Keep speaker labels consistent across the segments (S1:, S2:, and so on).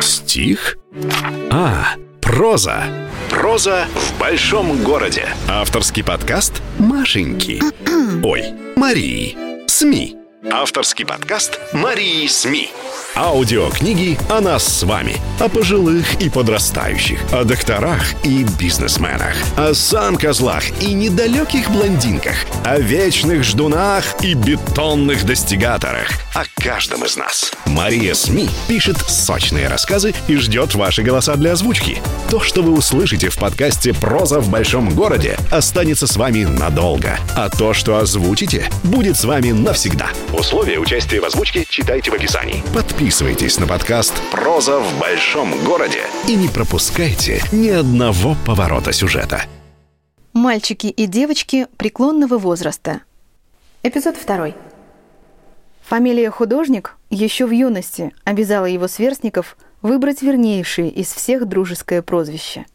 S1: Стих? А, проза. Проза в большом городе. Авторский подкаст Машеньки. Ой, Марии. СМИ. Авторский подкаст Марии СМИ. Аудиокниги о нас с вами, о пожилых и подрастающих, о докторах и бизнесменах, о сам-козлах и недалеких блондинках, о вечных ждунах и бетонных достигаторах, о каждом из нас. Мария СМИ пишет сочные рассказы и ждет ваши голоса для озвучки. То, что вы услышите в подкасте «Проза в большом городе», останется с вами надолго, а то, что озвучите, будет с вами навсегда. Условия участия в озвучке читайте в описании. Подписывайтесь на подкаст «Проза в большом городе» и не пропускайте ни одного поворота сюжета.
S2: Мальчики и девочки преклонного возраста. Эпизод второй. Фамилия художник еще в юности обязала его сверстников выбрать вернейшее из всех дружеское прозвище.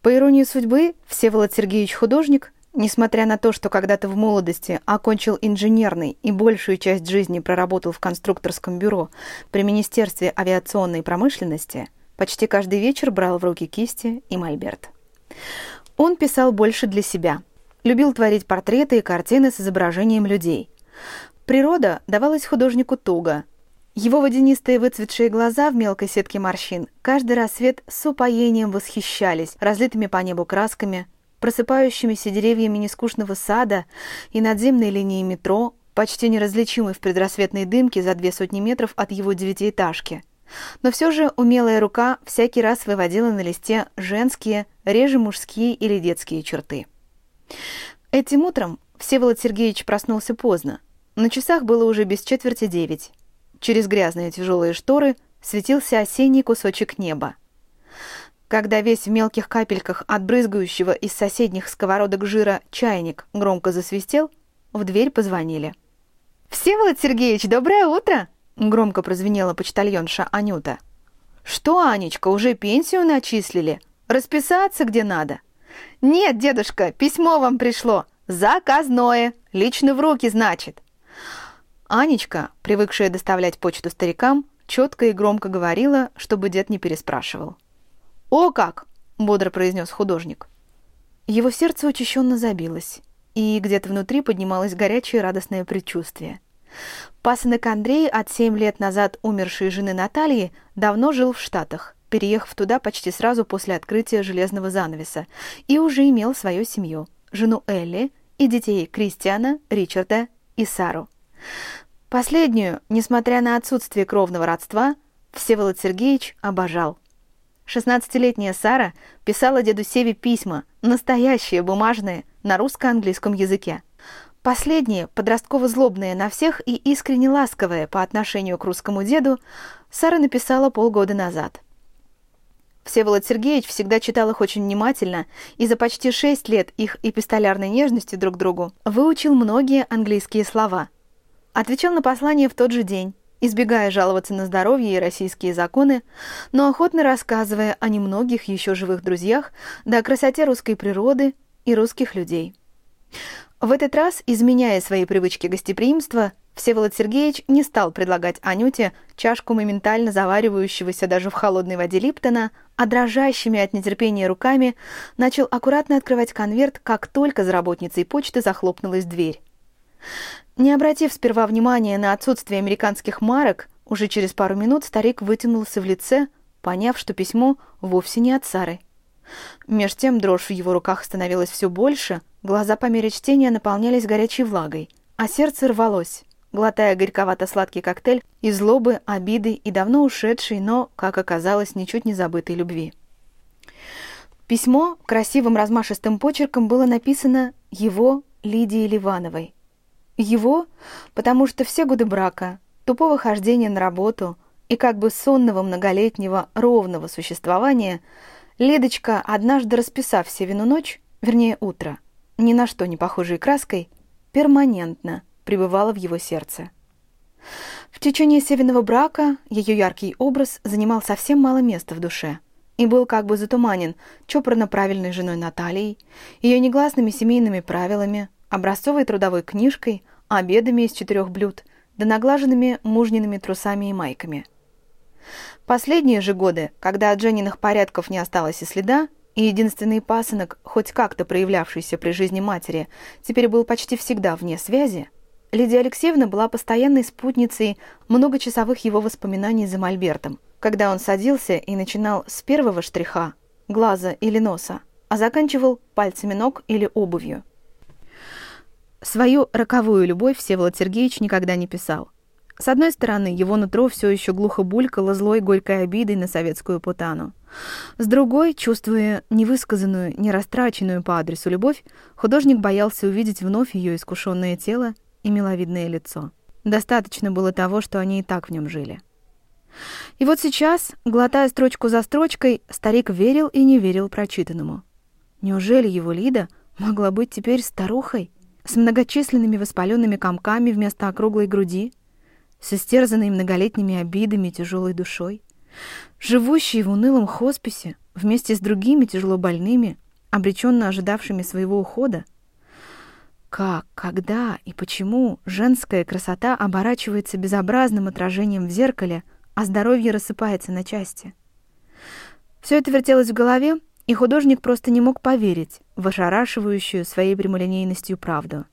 S2: По иронии судьбы, Всеволод Сергеевич художник Несмотря на то, что когда-то в молодости окончил инженерный и большую часть жизни проработал в конструкторском бюро при Министерстве авиационной промышленности, почти каждый вечер брал в руки кисти и мольберт. Он писал больше для себя. Любил творить портреты и картины с изображением людей. Природа давалась художнику туго. Его водянистые выцветшие глаза в мелкой сетке морщин каждый рассвет с упоением восхищались разлитыми по небу красками, просыпающимися деревьями нескучного сада и надземной линией метро, почти неразличимой в предрассветной дымке за две сотни метров от его девятиэтажки. Но все же умелая рука всякий раз выводила на листе женские, реже мужские или детские черты. Этим утром Всеволод Сергеевич проснулся поздно. На часах было уже без четверти девять. Через грязные тяжелые шторы светился осенний кусочек неба. Когда весь в мелких капельках от брызгающего из соседних сковородок жира чайник громко засвистел, в дверь позвонили. «Всеволод Сергеевич, доброе утро!» — громко прозвенела почтальонша Анюта. «Что, Анечка, уже пенсию начислили? Расписаться где надо?» «Нет, дедушка, письмо вам пришло. Заказное. Лично в руки, значит». Анечка, привыкшая доставлять почту старикам, четко и громко говорила, чтобы дед не переспрашивал. «О как!» — бодро произнес художник. Его сердце учащенно забилось, и где-то внутри поднималось горячее радостное предчувствие. Пасынок Андрей, от семь лет назад умершей жены Натальи, давно жил в Штатах, переехав туда почти сразу после открытия железного занавеса, и уже имел свою семью – жену Элли и детей Кристиана, Ричарда и Сару. Последнюю, несмотря на отсутствие кровного родства, Всеволод Сергеевич обожал – Шестнадцатилетняя Сара писала деду Севе письма, настоящие, бумажные, на русско-английском языке. Последние, подростково-злобные на всех и искренне ласковые по отношению к русскому деду, Сара написала полгода назад. Всеволод Сергеевич всегда читал их очень внимательно и за почти шесть лет их эпистолярной нежности друг к другу выучил многие английские слова. Отвечал на послание в тот же день, избегая жаловаться на здоровье и российские законы, но охотно рассказывая о немногих еще живых друзьях, да о красоте русской природы и русских людей. В этот раз, изменяя свои привычки гостеприимства, Всеволод Сергеевич не стал предлагать Анюте чашку моментально заваривающегося даже в холодной воде Липтона, а дрожащими от нетерпения руками начал аккуратно открывать конверт, как только за работницей почты захлопнулась дверь. Не обратив сперва внимания на отсутствие американских марок, уже через пару минут старик вытянулся в лице, поняв, что письмо вовсе не от Сары. Меж тем дрожь в его руках становилась все больше, глаза по мере чтения наполнялись горячей влагой, а сердце рвалось, глотая горьковато-сладкий коктейль из злобы, обиды и давно ушедшей, но, как оказалось, ничуть не забытой любви. Письмо красивым размашистым почерком было написано его Лидии Ливановой. Его, потому что все годы брака, тупого хождения на работу и как бы сонного многолетнего ровного существования, Лидочка, однажды расписав Севину ночь, вернее утро, ни на что не похожей краской, перманентно пребывала в его сердце. В течение Севиного брака ее яркий образ занимал совсем мало места в душе и был как бы затуманен чопорно правильной женой Натальей, ее негласными семейными правилами, образцовой трудовой книжкой, обедами из четырех блюд, да наглаженными мужниными трусами и майками. Последние же годы, когда от Жениных порядков не осталось и следа, и единственный пасынок, хоть как-то проявлявшийся при жизни матери, теперь был почти всегда вне связи, Лидия Алексеевна была постоянной спутницей многочасовых его воспоминаний за Мольбертом, когда он садился и начинал с первого штриха, глаза или носа, а заканчивал пальцами ног или обувью. Свою роковую любовь Всеволод Сергеевич никогда не писал. С одной стороны, его нутро все еще глухо булькало злой горькой обидой на советскую путану. С другой, чувствуя невысказанную, нерастраченную по адресу любовь, художник боялся увидеть вновь ее искушенное тело и миловидное лицо. Достаточно было того, что они и так в нем жили. И вот сейчас, глотая строчку за строчкой, старик верил и не верил прочитанному. Неужели его Лида могла быть теперь старухой с многочисленными воспаленными комками вместо округлой груди, с истерзанной многолетними обидами тяжелой душой, живущей в унылом хосписе вместе с другими тяжелобольными, обреченно ожидавшими своего ухода? Как, когда и почему женская красота оборачивается безобразным отражением в зеркале, а здоровье рассыпается на части? Все это вертелось в голове, и художник просто не мог поверить в ошарашивающую своей прямолинейностью правду.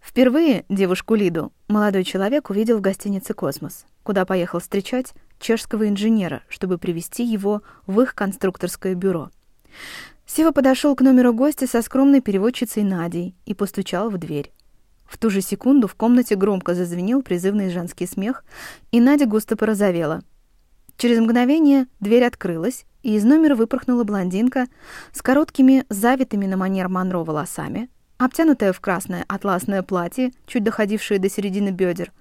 S2: Впервые девушку Лиду молодой человек увидел в гостинице «Космос», куда поехал встречать чешского инженера, чтобы привести его в их конструкторское бюро. Сева подошел к номеру гостя со скромной переводчицей Надей и постучал в дверь. В ту же секунду в комнате громко зазвенел призывный женский смех, и Надя густо порозовела. Через мгновение дверь открылась, и из номера выпорхнула блондинка с короткими, завитыми на манер Монро волосами, обтянутая в красное атласное платье, чуть доходившее до середины бедер,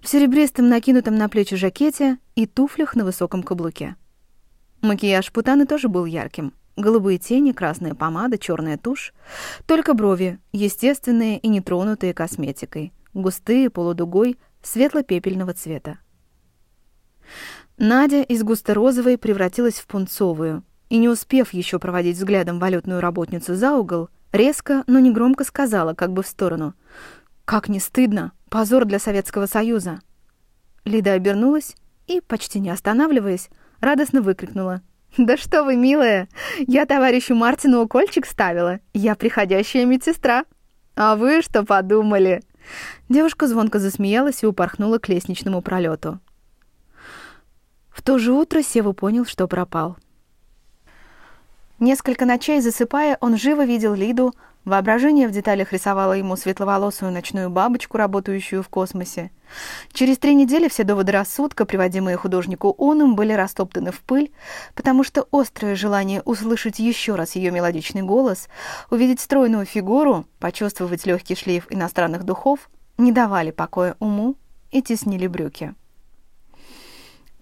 S2: в серебристом накинутом на плечи жакете и туфлях на высоком каблуке. Макияж Путаны тоже был ярким — Голубые тени, красная помада, черная тушь. Только брови, естественные и нетронутые косметикой. Густые, полудугой, светло-пепельного цвета. Надя из густо-розовой превратилась в пунцовую, и, не успев еще проводить взглядом валютную работницу за угол, резко, но не громко сказала, как бы в сторону. «Как не стыдно! Позор для Советского Союза!» Лида обернулась и, почти не останавливаясь, радостно выкрикнула — «Да что вы, милая! Я товарищу Мартину укольчик ставила. Я приходящая медсестра. А вы что подумали?» Девушка звонко засмеялась и упорхнула к лестничному пролету. В то же утро Сева понял, что пропал. Несколько ночей засыпая, он живо видел Лиду, Воображение в деталях рисовало ему светловолосую ночную бабочку, работающую в космосе. Через три недели все доводы рассудка, приводимые художнику Оном, были растоптаны в пыль, потому что острое желание услышать еще раз ее мелодичный голос, увидеть стройную фигуру, почувствовать легкий шлейф иностранных духов, не давали покоя уму и теснили брюки.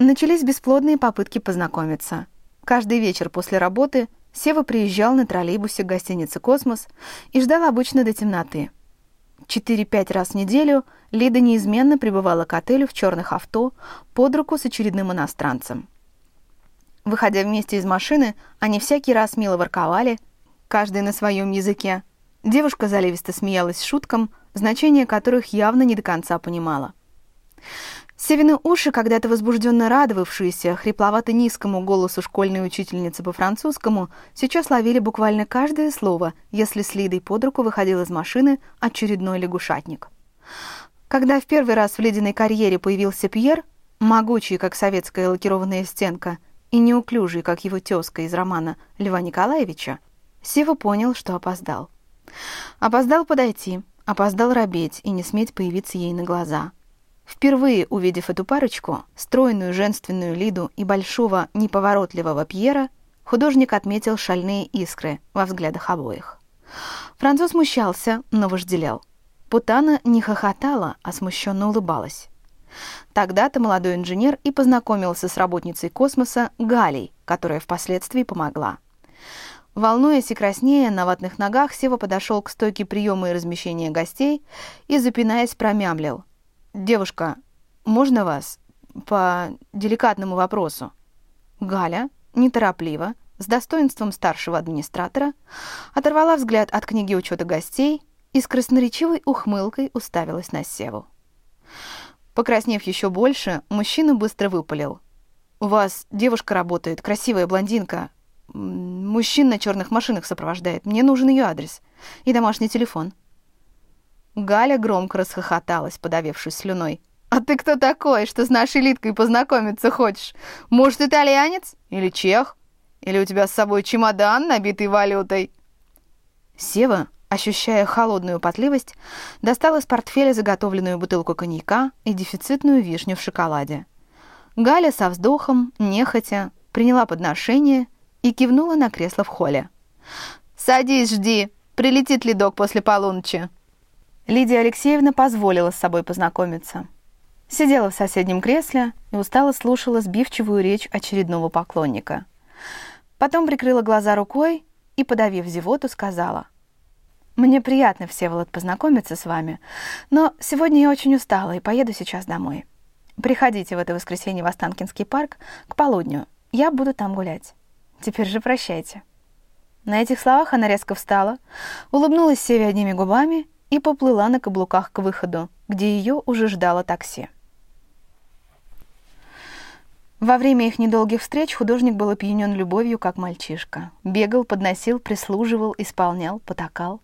S2: Начались бесплодные попытки познакомиться. Каждый вечер после работы – Сева приезжал на троллейбусе к гостинице «Космос» и ждал обычно до темноты. Четыре-пять раз в неделю Лида неизменно прибывала к отелю в черных авто под руку с очередным иностранцем. Выходя вместе из машины, они всякий раз мило ворковали, каждый на своем языке. Девушка заливисто смеялась шуткам, значение которых явно не до конца понимала. Севины уши, когда-то возбужденно радовавшиеся хрипловато-низкому голосу школьной учительницы по французскому, сейчас ловили буквально каждое слово, если с Лидой под руку выходил из машины очередной лягушатник. Когда в первый раз в ледяной карьере появился Пьер, могучий, как советская лакированная стенка, и неуклюжий, как его тезка из романа Льва Николаевича, Сева понял, что опоздал. Опоздал подойти, опоздал робеть и не сметь появиться ей на глаза — Впервые увидев эту парочку, стройную женственную Лиду и большого неповоротливого Пьера, художник отметил шальные искры во взглядах обоих. Француз смущался, но вожделел. Путана не хохотала, а смущенно улыбалась. Тогда-то молодой инженер и познакомился с работницей космоса Галей, которая впоследствии помогла. Волнуясь и краснея, на ватных ногах Сева подошел к стойке приема и размещения гостей и, запинаясь, промямлил. «Девушка, можно вас по деликатному вопросу?» Галя, неторопливо, с достоинством старшего администратора, оторвала взгляд от книги учета гостей и с красноречивой ухмылкой уставилась на Севу. Покраснев еще больше, мужчина быстро выпалил. У вас девушка работает, красивая блондинка. Мужчин на черных машинах сопровождает. Мне нужен ее адрес и домашний телефон». Галя громко расхохоталась, подавившись слюной. «А ты кто такой, что с нашей Литкой познакомиться хочешь? Может, итальянец? Или чех? Или у тебя с собой чемодан, набитый валютой?» Сева, ощущая холодную потливость, достал из портфеля заготовленную бутылку коньяка и дефицитную вишню в шоколаде. Галя со вздохом, нехотя, приняла подношение и кивнула на кресло в холле. «Садись, жди, прилетит ледок после полуночи». Лидия Алексеевна позволила с собой познакомиться. Сидела в соседнем кресле и устало слушала сбивчивую речь очередного поклонника. Потом прикрыла глаза рукой и, подавив зевоту, сказала. «Мне приятно, Всеволод, познакомиться с вами, но сегодня я очень устала и поеду сейчас домой. Приходите в это воскресенье в Останкинский парк к полудню, я буду там гулять. Теперь же прощайте». На этих словах она резко встала, улыбнулась Севе одними губами и поплыла на каблуках к выходу, где ее уже ждало такси. Во время их недолгих встреч художник был опьянен любовью, как мальчишка. Бегал, подносил, прислуживал, исполнял, потакал.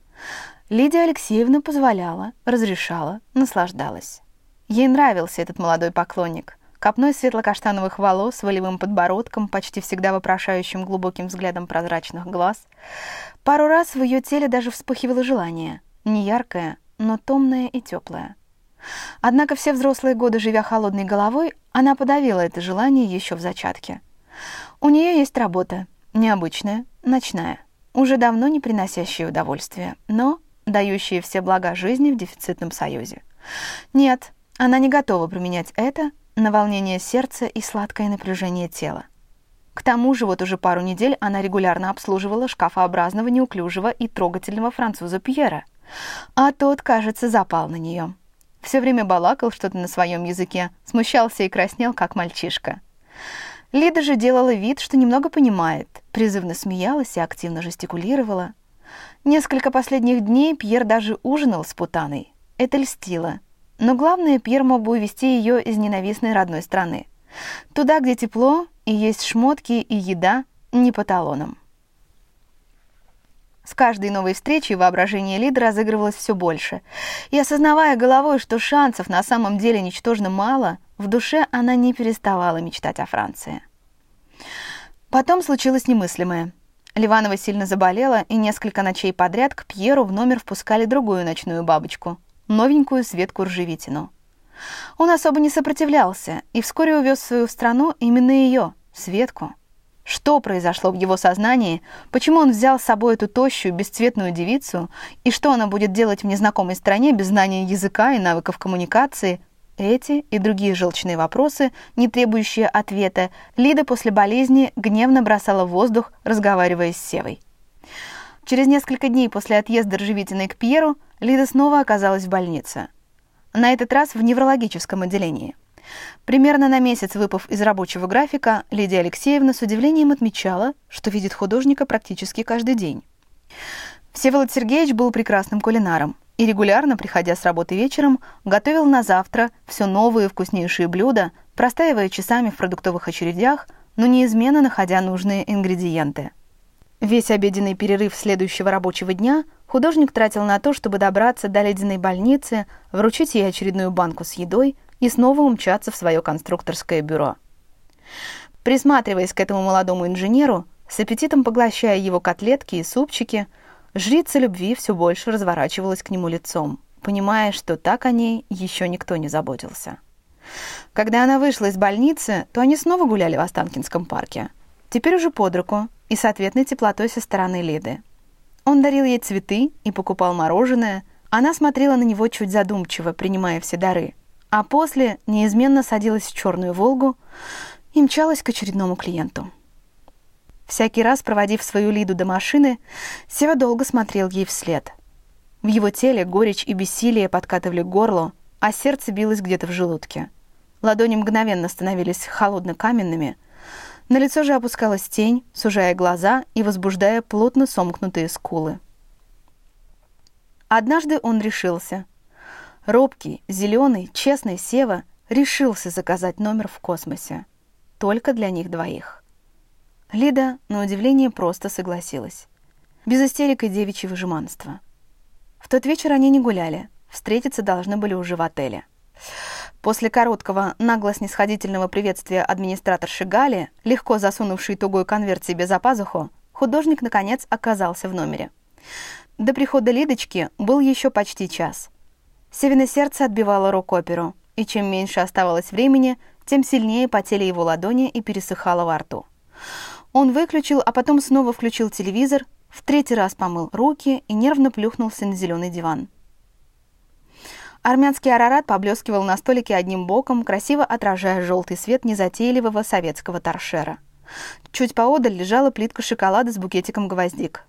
S2: Лидия Алексеевна позволяла, разрешала, наслаждалась. Ей нравился этот молодой поклонник. Копной светло-каштановых волос, волевым подбородком, почти всегда вопрошающим глубоким взглядом прозрачных глаз. Пару раз в ее теле даже вспыхивало желание — не яркое, но томное и теплое. Однако все взрослые годы, живя холодной головой, она подавила это желание еще в зачатке. У нее есть работа, необычная, ночная, уже давно не приносящая удовольствия, но дающая все блага жизни в дефицитном союзе. Нет, она не готова променять это на волнение сердца и сладкое напряжение тела. К тому же вот уже пару недель она регулярно обслуживала шкафообразного, неуклюжего и трогательного француза Пьера — а тот, кажется, запал на нее. Все время балакал что-то на своем языке, смущался и краснел, как мальчишка. Лида же делала вид, что немного понимает, призывно смеялась и активно жестикулировала. Несколько последних дней Пьер даже ужинал с Путаной. Это льстило. Но главное, Пьер мог бы увезти ее из ненавистной родной страны. Туда, где тепло, и есть шмотки и еда не по талонам. С каждой новой встречей воображение Лиды разыгрывалось все больше. И осознавая головой, что шансов на самом деле ничтожно мало, в душе она не переставала мечтать о Франции. Потом случилось немыслимое. Ливанова сильно заболела, и несколько ночей подряд к Пьеру в номер впускали другую ночную бабочку, новенькую Светку Ржевитину. Он особо не сопротивлялся и вскоре увез в свою страну именно ее, Светку. Что произошло в его сознании, почему он взял с собой эту тощую, бесцветную девицу, и что она будет делать в незнакомой стране без знания языка и навыков коммуникации, эти и другие желчные вопросы, не требующие ответа, Лида после болезни гневно бросала в воздух, разговаривая с Севой. Через несколько дней после отъезда Ржевитиной к Пьеру Лида снова оказалась в больнице. На этот раз в неврологическом отделении. Примерно на месяц выпав из рабочего графика, Лидия Алексеевна с удивлением отмечала, что видит художника практически каждый день. Всеволод Сергеевич был прекрасным кулинаром и регулярно, приходя с работы вечером, готовил на завтра все новые вкуснейшие блюда, простаивая часами в продуктовых очередях, но неизменно находя нужные ингредиенты. Весь обеденный перерыв следующего рабочего дня художник тратил на то, чтобы добраться до ледяной больницы, вручить ей очередную банку с едой – и снова умчаться в свое конструкторское бюро. Присматриваясь к этому молодому инженеру, с аппетитом поглощая его котлетки и супчики, жрица любви все больше разворачивалась к нему лицом, понимая, что так о ней еще никто не заботился. Когда она вышла из больницы, то они снова гуляли в Останкинском парке. Теперь уже под руку и с ответной теплотой со стороны Лиды. Он дарил ей цветы и покупал мороженое. Она смотрела на него чуть задумчиво, принимая все дары а после неизменно садилась в черную «Волгу» и мчалась к очередному клиенту. Всякий раз, проводив свою Лиду до машины, Сева долго смотрел ей вслед. В его теле горечь и бессилие подкатывали к горлу, а сердце билось где-то в желудке. Ладони мгновенно становились холодно-каменными, на лицо же опускалась тень, сужая глаза и возбуждая плотно сомкнутые скулы. Однажды он решился — Робкий, зеленый, честный Сева решился заказать номер в космосе. только для них двоих. Лида, на удивление, просто согласилась. Без истерик и девичьего жеманства. В тот вечер они не гуляли, встретиться должны были уже в отеле. После короткого, нагло-снисходительного приветствия администраторши Гали, легко засунувшей тугой конверт себе за пазуху, художник, наконец, оказался в номере. До прихода Лидочки был еще почти час. Севино сердце отбивало рок-оперу, и чем меньше оставалось времени, тем сильнее потели его ладони и пересыхало во рту. Он выключил, а потом снова включил телевизор, в третий раз помыл руки и нервно плюхнулся на зеленый диван. Армянский арарат поблескивал на столике одним боком, красиво отражая желтый свет незатейливого советского торшера. Чуть поодаль лежала плитка шоколада с букетиком гвоздик.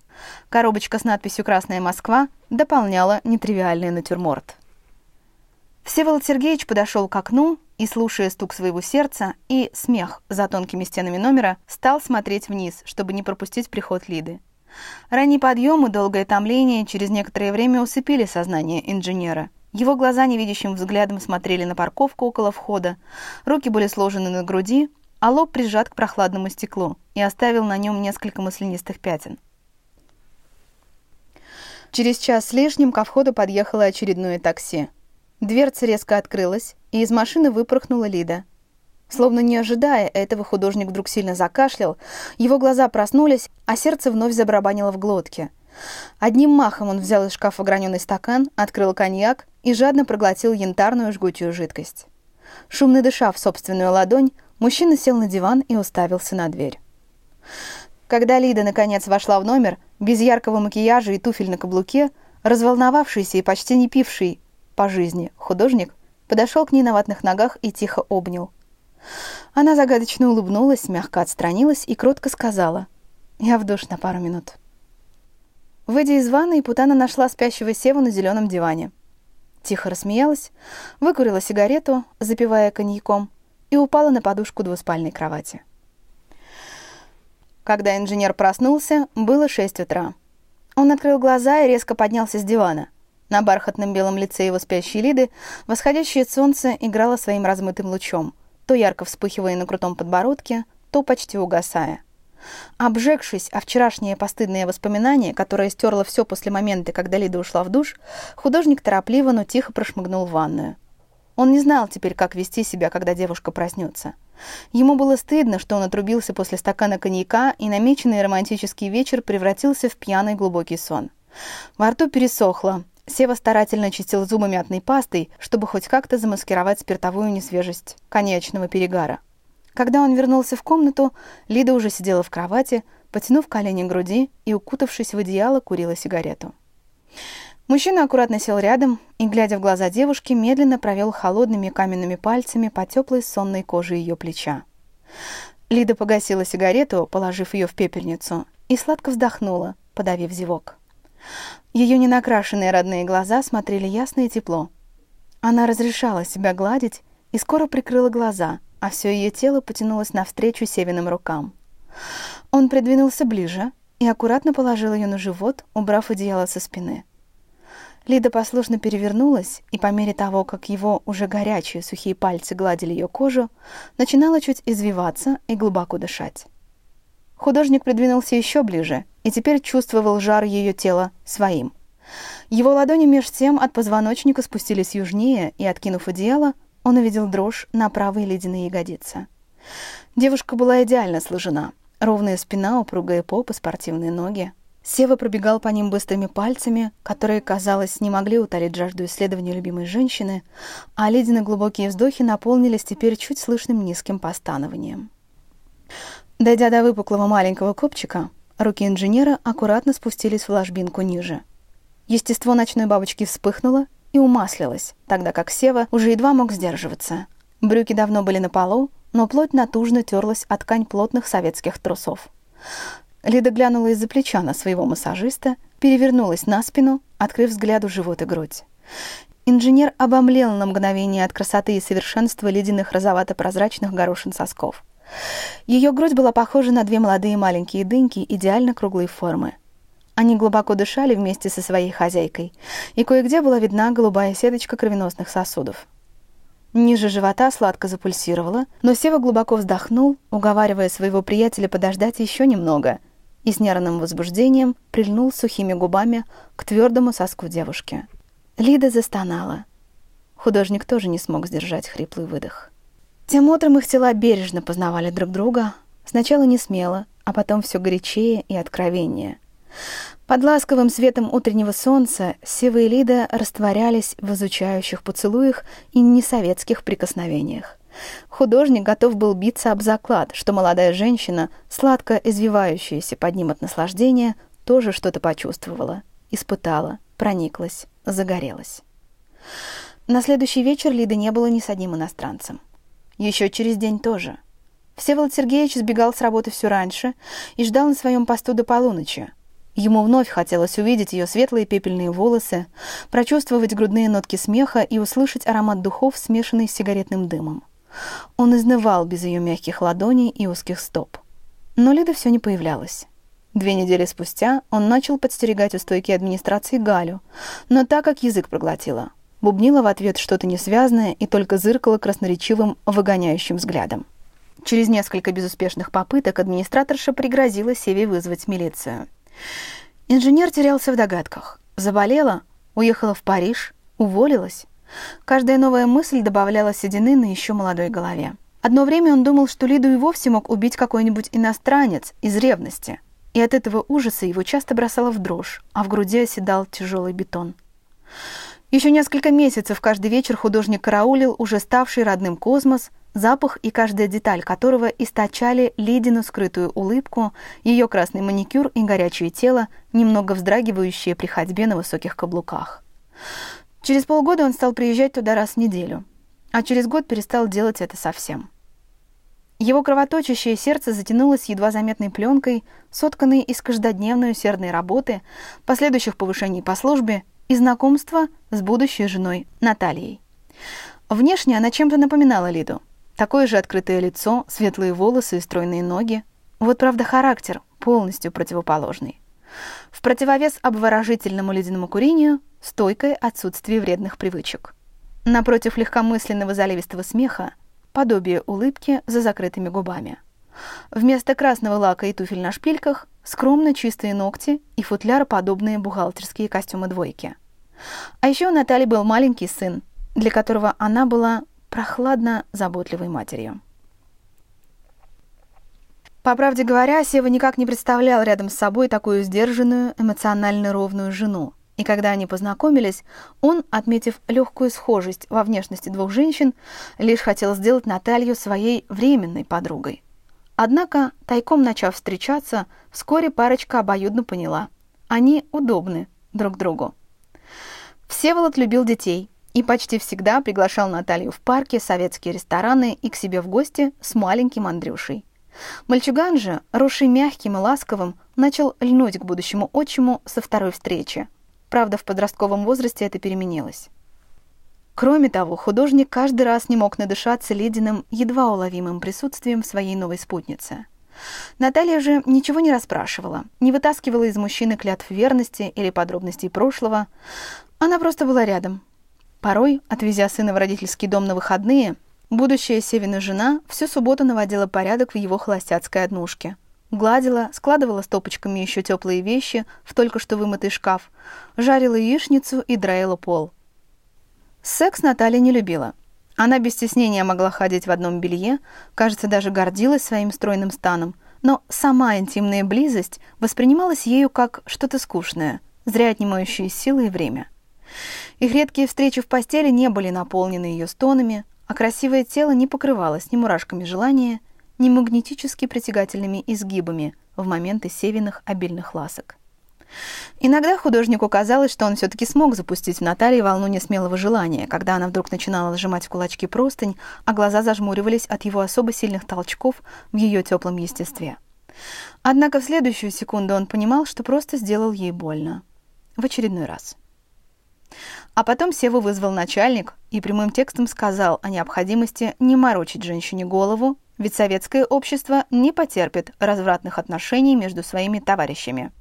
S2: Коробочка с надписью «Красная Москва» дополняла нетривиальный натюрморт. Всеволод Сергеевич подошел к окну и, слушая стук своего сердца и смех за тонкими стенами номера, стал смотреть вниз, чтобы не пропустить приход Лиды. Ранний подъем и долгое томление через некоторое время усыпили сознание инженера. Его глаза невидящим взглядом смотрели на парковку около входа, руки были сложены на груди, а лоб прижат к прохладному стеклу и оставил на нем несколько маслянистых пятен. Через час с лишним ко входу подъехало очередное такси. Дверца резко открылась, и из машины выпорхнула Лида. Словно не ожидая этого, художник вдруг сильно закашлял, его глаза проснулись, а сердце вновь забарабанило в глотке. Одним махом он взял из шкафа граненый стакан, открыл коньяк и жадно проглотил янтарную жгучую жидкость. Шумно дыша в собственную ладонь, мужчина сел на диван и уставился на дверь. Когда Лида наконец вошла в номер, без яркого макияжа и туфель на каблуке, разволновавшийся и почти не пивший по жизни художник подошел к ней на ватных ногах и тихо обнял. Она загадочно улыбнулась, мягко отстранилась и кротко сказала «Я в душ на пару минут». Выйдя из ванной, Путана нашла спящего Севу на зеленом диване. Тихо рассмеялась, выкурила сигарету, запивая коньяком, и упала на подушку двуспальной кровати. Когда инженер проснулся, было шесть утра. Он открыл глаза и резко поднялся с дивана. На бархатном белом лице его спящей Лиды восходящее солнце играло своим размытым лучом, то ярко вспыхивая на крутом подбородке, то почти угасая. Обжегшись о вчерашнее постыдное воспоминание, которое стерло все после момента, когда Лида ушла в душ, художник торопливо, но тихо прошмыгнул в ванную. Он не знал теперь, как вести себя, когда девушка проснется. Ему было стыдно, что он отрубился после стакана коньяка, и намеченный романтический вечер превратился в пьяный глубокий сон. Во рту пересохло. Сева старательно чистил зубы мятной пастой, чтобы хоть как-то замаскировать спиртовую несвежесть коньячного перегара. Когда он вернулся в комнату, Лида уже сидела в кровати, потянув колени к груди и, укутавшись в одеяло, курила сигарету. Мужчина аккуратно сел рядом и, глядя в глаза девушки, медленно провел холодными каменными пальцами по теплой сонной коже ее плеча. Лида погасила сигарету, положив ее в пепельницу, и сладко вздохнула, подавив зевок. Ее ненакрашенные родные глаза смотрели ясно и тепло. Она разрешала себя гладить и скоро прикрыла глаза, а все ее тело потянулось навстречу Севиным рукам. Он придвинулся ближе и аккуратно положил ее на живот, убрав одеяло со спины. Лида послушно перевернулась, и по мере того, как его уже горячие сухие пальцы гладили ее кожу, начинала чуть извиваться и глубоко дышать. Художник придвинулся еще ближе и теперь чувствовал жар ее тела своим. Его ладони меж тем от позвоночника спустились южнее, и, откинув одеяло, он увидел дрожь на правой ледяной ягодице. Девушка была идеально сложена. Ровная спина, упругая попа, спортивные ноги. Сева пробегал по ним быстрыми пальцами, которые, казалось, не могли утолить жажду исследования любимой женщины, а ледяные глубокие вздохи наполнились теперь чуть слышным низким постанованием. Дойдя до выпуклого маленького копчика, руки инженера аккуратно спустились в ложбинку ниже. Естество ночной бабочки вспыхнуло и умаслилось, тогда как Сева уже едва мог сдерживаться. Брюки давно были на полу, но плоть натужно терлась от ткань плотных советских трусов. Лида глянула из-за плеча на своего массажиста, перевернулась на спину, открыв взгляду живот и грудь. Инженер обомлел на мгновение от красоты и совершенства ледяных розовато-прозрачных горошин сосков. Ее грудь была похожа на две молодые маленькие дыньки идеально круглой формы. Они глубоко дышали вместе со своей хозяйкой, и кое-где была видна голубая сеточка кровеносных сосудов. Ниже живота сладко запульсировало, но Сева глубоко вздохнул, уговаривая своего приятеля подождать еще немного, и с нервным возбуждением прильнул сухими губами к твердому соску девушки. Лида застонала. Художник тоже не смог сдержать хриплый выдох. Тем утром их тела бережно познавали друг друга, сначала не смело, а потом все горячее и откровеннее. Под ласковым светом утреннего солнца Сева и Лида растворялись в изучающих поцелуях и несоветских прикосновениях. Художник готов был биться об заклад, что молодая женщина, сладко извивающаяся под ним от наслаждения, тоже что-то почувствовала, испытала, прониклась, загорелась. На следующий вечер Лиды не было ни с одним иностранцем. Еще через день тоже. Всеволод Сергеевич сбегал с работы все раньше и ждал на своем посту до полуночи, Ему вновь хотелось увидеть ее светлые пепельные волосы, прочувствовать грудные нотки смеха и услышать аромат духов, смешанный с сигаретным дымом. Он изнывал без ее мягких ладоней и узких стоп. Но Лида все не появлялась. Две недели спустя он начал подстерегать у стойки администрации Галю, но так как язык проглотила. Бубнила в ответ что-то несвязное и только зыркала красноречивым, выгоняющим взглядом. Через несколько безуспешных попыток администраторша пригрозила Севе вызвать милицию. Инженер терялся в догадках. Заболела, уехала в Париж, уволилась. Каждая новая мысль добавляла седины на еще молодой голове. Одно время он думал, что Лиду и вовсе мог убить какой-нибудь иностранец из ревности. И от этого ужаса его часто бросало в дрожь, а в груди оседал тяжелый бетон. Еще несколько месяцев каждый вечер художник караулил уже ставший родным космос, запах и каждая деталь которого источали Лидину скрытую улыбку, ее красный маникюр и горячее тело, немного вздрагивающее при ходьбе на высоких каблуках. Через полгода он стал приезжать туда раз в неделю, а через год перестал делать это совсем. Его кровоточащее сердце затянулось едва заметной пленкой, сотканной из каждодневной усердной работы, последующих повышений по службе и знакомства с будущей женой Натальей. Внешне она чем-то напоминала Лиду – Такое же открытое лицо, светлые волосы и стройные ноги. Вот, правда, характер полностью противоположный. В противовес обворожительному ледяному курению – стойкое отсутствие вредных привычек. Напротив легкомысленного заливистого смеха – подобие улыбки за закрытыми губами. Вместо красного лака и туфель на шпильках – скромно чистые ногти и футляроподобные бухгалтерские костюмы двойки. А еще у Натальи был маленький сын, для которого она была прохладно заботливой матерью. По правде говоря, Сева никак не представлял рядом с собой такую сдержанную, эмоционально ровную жену. И когда они познакомились, он, отметив легкую схожесть во внешности двух женщин, лишь хотел сделать Наталью своей временной подругой. Однако, тайком начав встречаться, вскоре парочка обоюдно поняла. Они удобны друг другу. Всеволод любил детей, и почти всегда приглашал Наталью в парке, советские рестораны и к себе в гости с маленьким Андрюшей. Мальчуган же, росший мягким и ласковым, начал льнуть к будущему отчиму со второй встречи. Правда, в подростковом возрасте это переменилось. Кроме того, художник каждый раз не мог надышаться ледяным, едва уловимым присутствием своей новой спутницы. Наталья же ничего не расспрашивала, не вытаскивала из мужчины клятв верности или подробностей прошлого. Она просто была рядом, Порой, отвезя сына в родительский дом на выходные, будущая Севина жена всю субботу наводила порядок в его холостяцкой однушке. Гладила, складывала стопочками еще теплые вещи в только что вымытый шкаф, жарила яичницу и драила пол. Секс Наталья не любила. Она без стеснения могла ходить в одном белье, кажется, даже гордилась своим стройным станом, но сама интимная близость воспринималась ею как что-то скучное, зря отнимающее силы и время. Их редкие встречи в постели не были наполнены ее стонами, а красивое тело не покрывалось ни мурашками желания, ни магнетически притягательными изгибами в моменты севиных обильных ласок. Иногда художнику казалось, что он все-таки смог запустить в Наталье волну несмелого желания, когда она вдруг начинала сжимать в кулачки простынь, а глаза зажмуривались от его особо сильных толчков в ее теплом естестве. Однако в следующую секунду он понимал, что просто сделал ей больно. В очередной раз. А потом Севу вызвал начальник и прямым текстом сказал о необходимости не морочить женщине голову, ведь советское общество не потерпит развратных отношений между своими товарищами.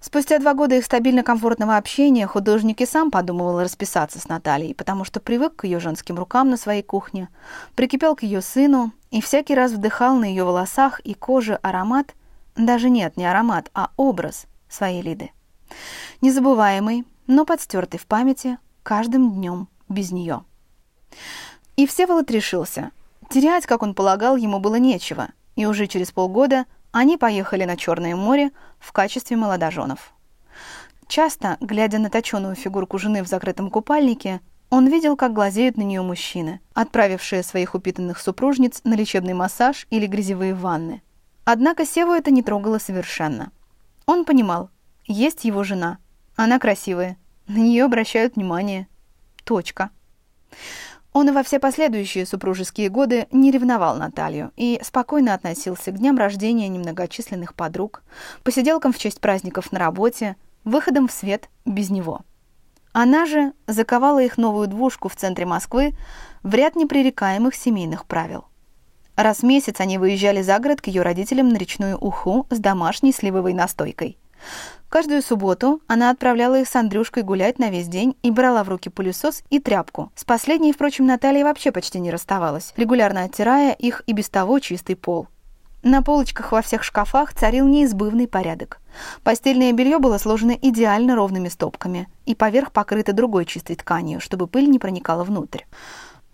S2: Спустя два года их стабильно-комфортного общения художник и сам подумывал расписаться с Натальей, потому что привык к ее женским рукам на своей кухне, прикипел к ее сыну и всякий раз вдыхал на ее волосах и коже аромат, даже нет, не аромат, а образ своей Лиды. Незабываемый, но подстертый в памяти каждым днем без нее. И Всеволод решился. Терять, как он полагал, ему было нечего, и уже через полгода они поехали на Черное море в качестве молодоженов. Часто, глядя на точеную фигурку жены в закрытом купальнике, он видел, как глазеют на нее мужчины, отправившие своих упитанных супружниц на лечебный массаж или грязевые ванны. Однако Севу это не трогало совершенно. Он понимал, есть его жена, она красивая, на нее обращают внимание. Точка. Он и во все последующие супружеские годы не ревновал Наталью и спокойно относился к дням рождения немногочисленных подруг, посиделкам в честь праздников на работе, выходом в свет без него. Она же заковала их новую двушку в центре Москвы в ряд непререкаемых семейных правил. Раз в месяц они выезжали за город к ее родителям на речную Уху с домашней сливовой настойкой – Каждую субботу она отправляла их с Андрюшкой гулять на весь день и брала в руки пылесос и тряпку. С последней, впрочем, Наталья вообще почти не расставалась, регулярно оттирая их и без того чистый пол. На полочках во всех шкафах царил неизбывный порядок. Постельное белье было сложено идеально ровными стопками и поверх покрыто другой чистой тканью, чтобы пыль не проникала внутрь.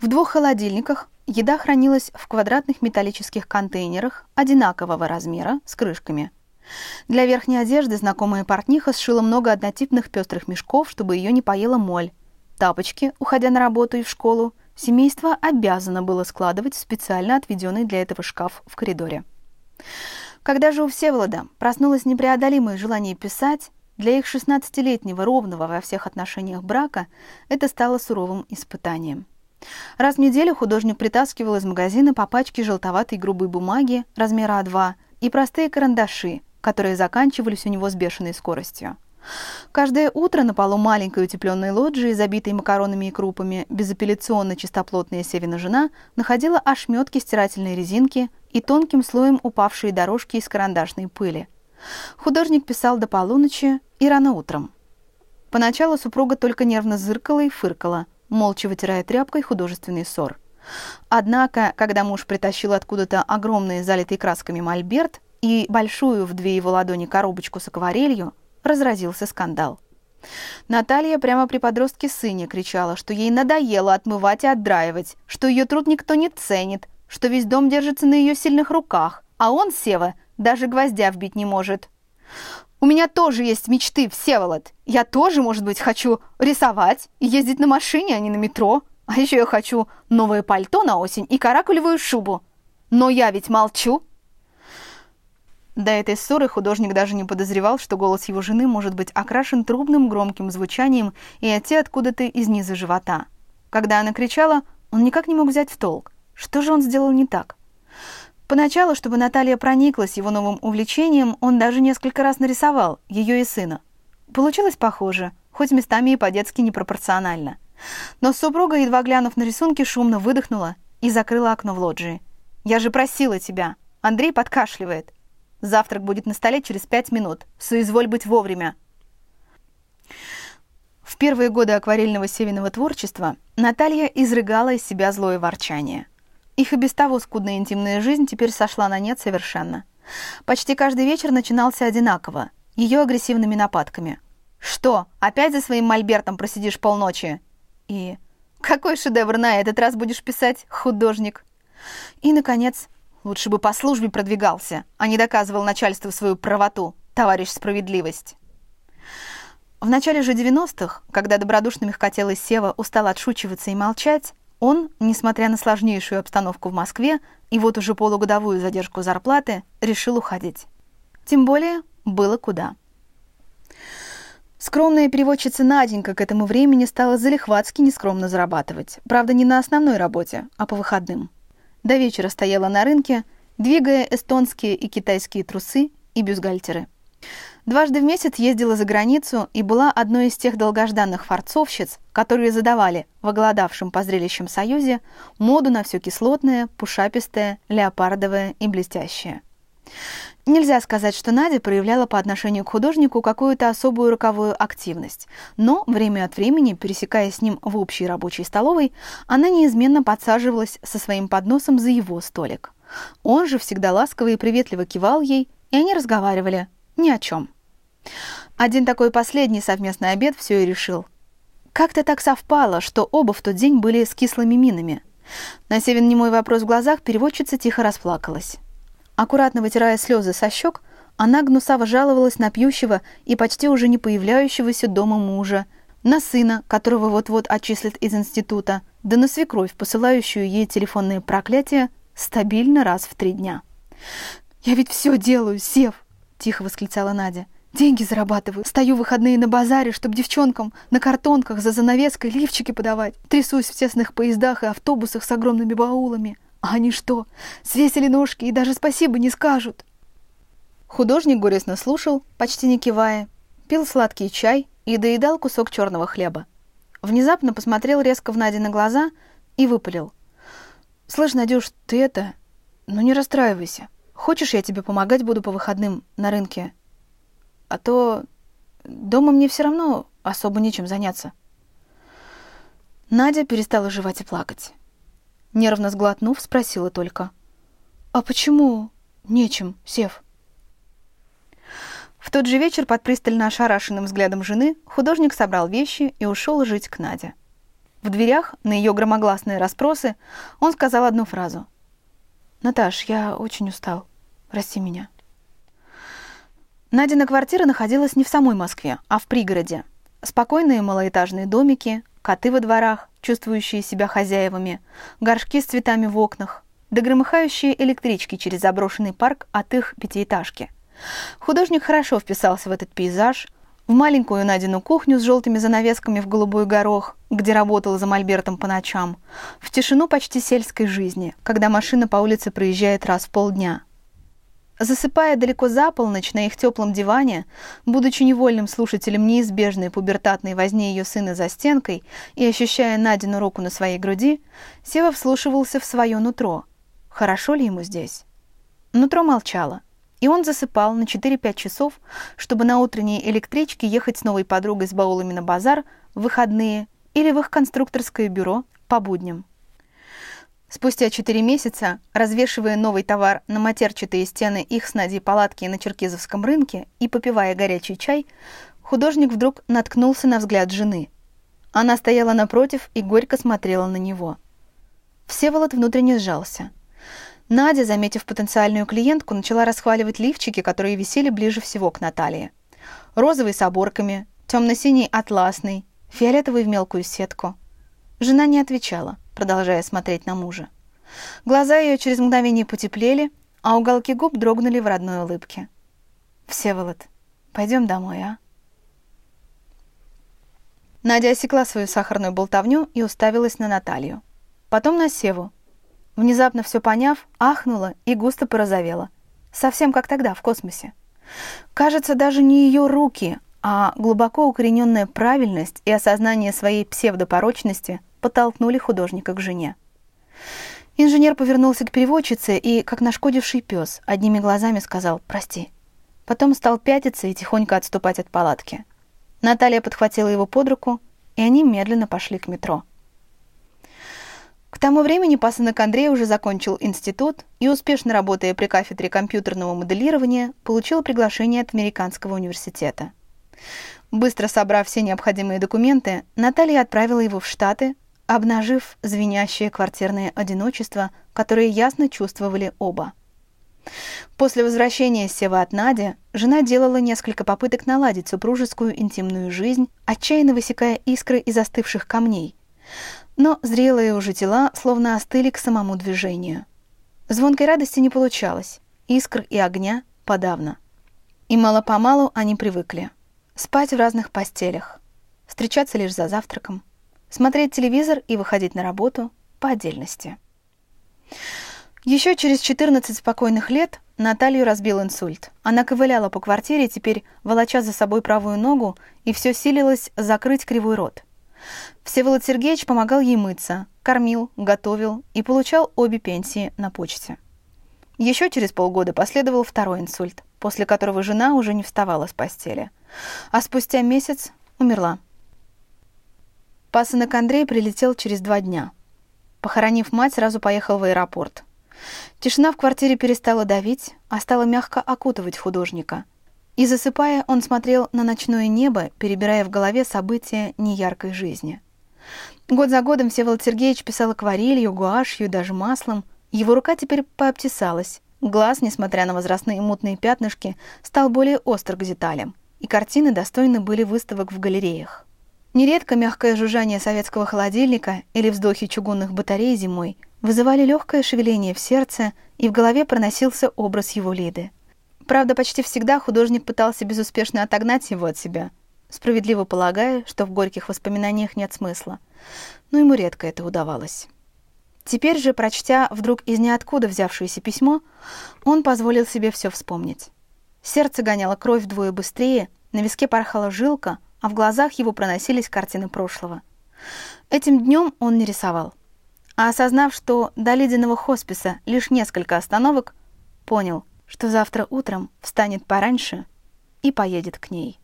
S2: В двух холодильниках еда хранилась в квадратных металлических контейнерах одинакового размера с крышками – для верхней одежды знакомая портниха сшила много однотипных пестрых мешков, чтобы ее не поела моль. Тапочки, уходя на работу и в школу, семейство обязано было складывать в специально отведенный для этого шкаф в коридоре. Когда же у Всеволода проснулось непреодолимое желание писать, для их 16-летнего ровного во всех отношениях брака это стало суровым испытанием. Раз в неделю художник притаскивал из магазина по пачке желтоватой грубой бумаги размера А2 и простые карандаши, которые заканчивались у него с бешеной скоростью. Каждое утро на полу маленькой утепленной лоджии, забитой макаронами и крупами, безапелляционно чистоплотная Севина жена находила ошметки стирательной резинки и тонким слоем упавшие дорожки из карандашной пыли. Художник писал до полуночи и рано утром. Поначалу супруга только нервно зыркала и фыркала, молча вытирая тряпкой художественный ссор. Однако, когда муж притащил откуда-то огромный залитый красками мольберт, и большую в две его ладони коробочку с акварелью, разразился скандал. Наталья прямо при подростке сыне кричала, что ей надоело отмывать и отдраивать, что ее труд никто не ценит, что весь дом держится на ее сильных руках, а он, Сева, даже гвоздя вбить не может. У меня тоже есть мечты, Всеволод. Я тоже, может быть, хочу рисовать и ездить на машине, а не на метро. А еще я хочу новое пальто на осень и каракулевую шубу. Но я ведь молчу. До этой ссоры художник даже не подозревал, что голос его жены может быть окрашен трубным громким звучанием и идти откуда-то из низа живота. Когда она кричала, он никак не мог взять в толк. Что же он сделал не так? Поначалу, чтобы Наталья прониклась его новым увлечением, он даже несколько раз нарисовал ее и сына. Получилось похоже, хоть местами и по-детски непропорционально. Но супруга, едва глянув на рисунки, шумно выдохнула и закрыла окно в лоджии. «Я же просила тебя!» Андрей подкашливает. Завтрак будет на столе через пять минут. Соизволь быть вовремя. В первые годы акварельного севиного творчества Наталья изрыгала из себя злое ворчание. Их и без того скудная интимная жизнь теперь сошла на нет совершенно. Почти каждый вечер начинался одинаково, ее агрессивными нападками. «Что, опять за своим мольбертом просидишь полночи?» И «Какой шедевр на этот раз будешь писать, художник?» И, наконец, Лучше бы по службе продвигался, а не доказывал начальству свою правоту, товарищ справедливость. В начале же 90-х, когда добродушно мягкотелый Сева устал отшучиваться и молчать, он, несмотря на сложнейшую обстановку в Москве и вот уже полугодовую задержку зарплаты, решил уходить. Тем более было куда. Скромная переводчица Наденька к этому времени стала залихватски нескромно зарабатывать. Правда, не на основной работе, а по выходным. До вечера стояла на рынке, двигая эстонские и китайские трусы и бюстгальтеры. Дважды в месяц ездила за границу и была одной из тех долгожданных форцовщиц, которые задавали в оголодавшем по зрелищам союзе моду на все кислотное, пушапистое, леопардовое и блестящее. Нельзя сказать, что Надя проявляла по отношению к художнику какую-то особую роковую активность, но время от времени, пересекаясь с ним в общей рабочей столовой, она неизменно подсаживалась со своим подносом за его столик. Он же всегда ласково и приветливо кивал ей, и они разговаривали ни о чем. Один такой последний совместный обед все и решил. Как-то так совпало, что оба в тот день были с кислыми минами. На Севин немой вопрос в глазах переводчица тихо расплакалась. Аккуратно вытирая слезы со щек, она гнусаво жаловалась на пьющего и почти уже не появляющегося дома мужа, на сына, которого вот-вот отчислят из института, да на свекровь, посылающую ей телефонные проклятия стабильно раз в три дня. «Я ведь все делаю, Сев!» – тихо восклицала Надя. «Деньги зарабатываю, стою выходные на базаре, чтобы девчонкам на картонках за занавеской лифчики подавать, трясусь в тесных поездах и автобусах с огромными баулами. А они что, свесили ножки и даже спасибо не скажут? Художник горестно слушал, почти не кивая, пил сладкий чай и доедал кусок черного хлеба. Внезапно посмотрел резко в Наде на глаза и выпалил. «Слышь, Надюш, ты это... Ну не расстраивайся. Хочешь, я тебе помогать буду по выходным на рынке? А то дома мне все равно особо нечем заняться». Надя перестала жевать и плакать. Нервно сглотнув, спросила только. «А почему нечем, Сев?» В тот же вечер под пристально ошарашенным взглядом жены художник собрал вещи и ушел жить к Наде. В дверях, на ее громогласные расспросы, он сказал одну фразу. «Наташ, я очень устал. Прости меня». Надина квартира находилась не в самой Москве, а в пригороде. Спокойные малоэтажные домики, коты во дворах, чувствующие себя хозяевами, горшки с цветами в окнах, да громыхающие электрички через заброшенный парк от их пятиэтажки. Художник хорошо вписался в этот пейзаж, в маленькую Надину кухню с желтыми занавесками в голубой горох, где работал за мольбертом по ночам, в тишину почти сельской жизни, когда машина по улице проезжает раз в полдня – Засыпая далеко за полночь на их теплом диване, будучи невольным слушателем неизбежной пубертатной возни ее сына за стенкой и ощущая Надину руку на своей груди, Сева вслушивался в свое нутро. Хорошо ли ему здесь? Нутро молчало, и он засыпал на 4-5 часов, чтобы на утренней электричке ехать с новой подругой с баулами на базар в выходные или в их конструкторское бюро по будням. Спустя четыре месяца, развешивая новый товар на матерчатые стены их с Надей палатки на Черкизовском рынке и попивая горячий чай, художник вдруг наткнулся на взгляд жены. Она стояла напротив и горько смотрела на него. Всеволод внутренне сжался. Надя, заметив потенциальную клиентку, начала расхваливать лифчики, которые висели ближе всего к Наталье. Розовый с оборками, темно-синий атласный, фиолетовый в мелкую сетку. Жена не отвечала продолжая смотреть на мужа. Глаза ее через мгновение потеплели, а уголки губ дрогнули в родной улыбке. «Всеволод, пойдем домой, а?» Надя осекла свою сахарную болтовню и уставилась на Наталью. Потом на Севу. Внезапно все поняв, ахнула и густо порозовела. Совсем как тогда, в космосе. Кажется, даже не ее руки, а глубоко укорененная правильность и осознание своей псевдопорочности – подтолкнули художника к жене. Инженер повернулся к переводчице и, как нашкодивший пес, одними глазами сказал «прости». Потом стал пятиться и тихонько отступать от палатки. Наталья подхватила его под руку, и они медленно пошли к метро. К тому времени пасынок Андрей уже закончил институт и, успешно работая при кафедре компьютерного моделирования, получил приглашение от Американского университета. Быстро собрав все необходимые документы, Наталья отправила его в Штаты, обнажив звенящее квартирное одиночество, которое ясно чувствовали оба. После возвращения Сева от Нади, жена делала несколько попыток наладить супружескую интимную жизнь, отчаянно высекая искры из остывших камней. Но зрелые уже тела словно остыли к самому движению. Звонкой радости не получалось, искр и огня подавно. И мало-помалу они привыкли. Спать в разных постелях, встречаться лишь за завтраком, смотреть телевизор и выходить на работу по отдельности. Еще через 14 спокойных лет Наталью разбил инсульт. Она ковыляла по квартире, теперь волоча за собой правую ногу, и все силилось закрыть кривой рот. Всеволод Сергеевич помогал ей мыться, кормил, готовил и получал обе пенсии на почте. Еще через полгода последовал второй инсульт, после которого жена уже не вставала с постели. А спустя месяц умерла. Пасынок Андрей прилетел через два дня. Похоронив мать, сразу поехал в аэропорт. Тишина в квартире перестала давить, а стала мягко окутывать художника. И засыпая, он смотрел на ночное небо, перебирая в голове события неяркой жизни. Год за годом Всеволод Сергеевич писал акварелью, гуашью, даже маслом. Его рука теперь пообтесалась. Глаз, несмотря на возрастные мутные пятнышки, стал более остр к деталям, и картины достойны были выставок в галереях. Нередко мягкое жужжание советского холодильника или вздохи чугунных батарей зимой вызывали легкое шевеление в сердце, и в голове проносился образ его Лиды. Правда, почти всегда художник пытался безуспешно отогнать его от себя, справедливо полагая, что в горьких воспоминаниях нет смысла. Но ему редко это удавалось. Теперь же, прочтя вдруг из ниоткуда взявшееся письмо, он позволил себе все вспомнить. Сердце гоняло кровь вдвое быстрее, на виске порхала жилка — а в глазах его проносились картины прошлого. Этим днем он не рисовал. А осознав, что до ледяного хосписа лишь несколько остановок, понял, что завтра утром встанет пораньше и поедет к ней.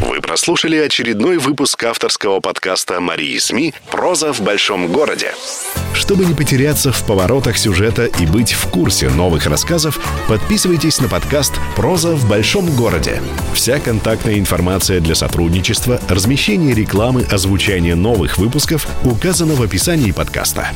S1: Вы прослушали очередной выпуск авторского подкаста Марии СМИ «Проза в большом городе». Чтобы не потеряться в поворотах сюжета и быть в курсе новых рассказов, подписывайтесь на подкаст «Проза в большом городе». Вся контактная информация для сотрудничества, размещение рекламы, озвучание новых выпусков указана в описании подкаста.